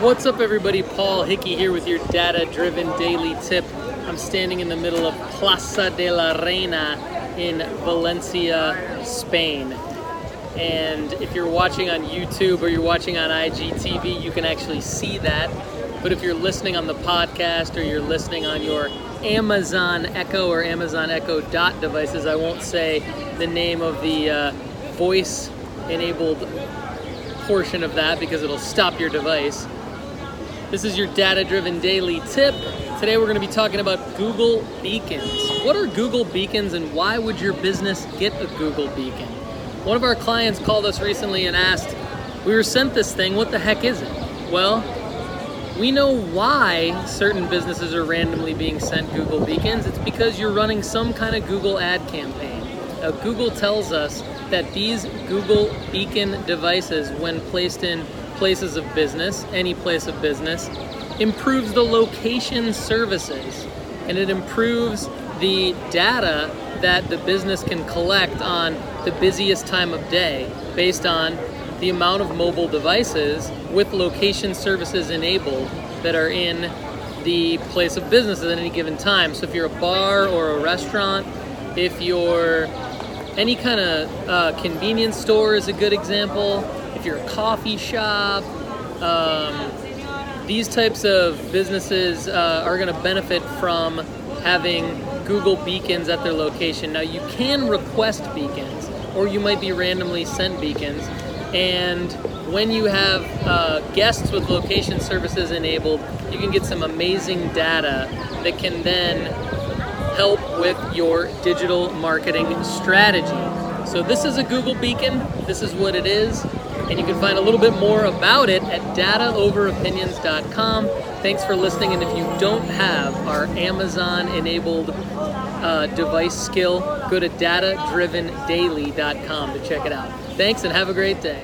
What's up, everybody? Paul Hickey here with your data driven daily tip. I'm standing in the middle of Plaza de la Reina in Valencia, Spain. And if you're watching on YouTube or you're watching on IGTV, you can actually see that. But if you're listening on the podcast or you're listening on your Amazon Echo or Amazon Echo Dot devices, I won't say the name of the uh, voice enabled portion of that because it'll stop your device. This is your data driven daily tip. Today we're going to be talking about Google Beacons. What are Google Beacons and why would your business get a Google Beacon? One of our clients called us recently and asked, We were sent this thing, what the heck is it? Well, we know why certain businesses are randomly being sent Google Beacons. It's because you're running some kind of Google ad campaign. Now, Google tells us that these Google Beacon devices, when placed in places of business, any place of business, improves the location services and it improves the data that the business can collect on the busiest time of day based on the amount of mobile devices with location services enabled that are in the place of business at any given time. So if you're a bar or a restaurant, if you're any kind of uh, convenience store is a good example. If coffee shop, um, these types of businesses uh, are going to benefit from having Google beacons at their location. Now, you can request beacons, or you might be randomly sent beacons. And when you have uh, guests with location services enabled, you can get some amazing data that can then help with your digital marketing strategy. So, this is a Google beacon, this is what it is and you can find a little bit more about it at dataoveropinions.com. Thanks for listening, and if you don't have our Amazon enabled uh, device skill, go to datadrivendaily.com to check it out. Thanks, and have a great day.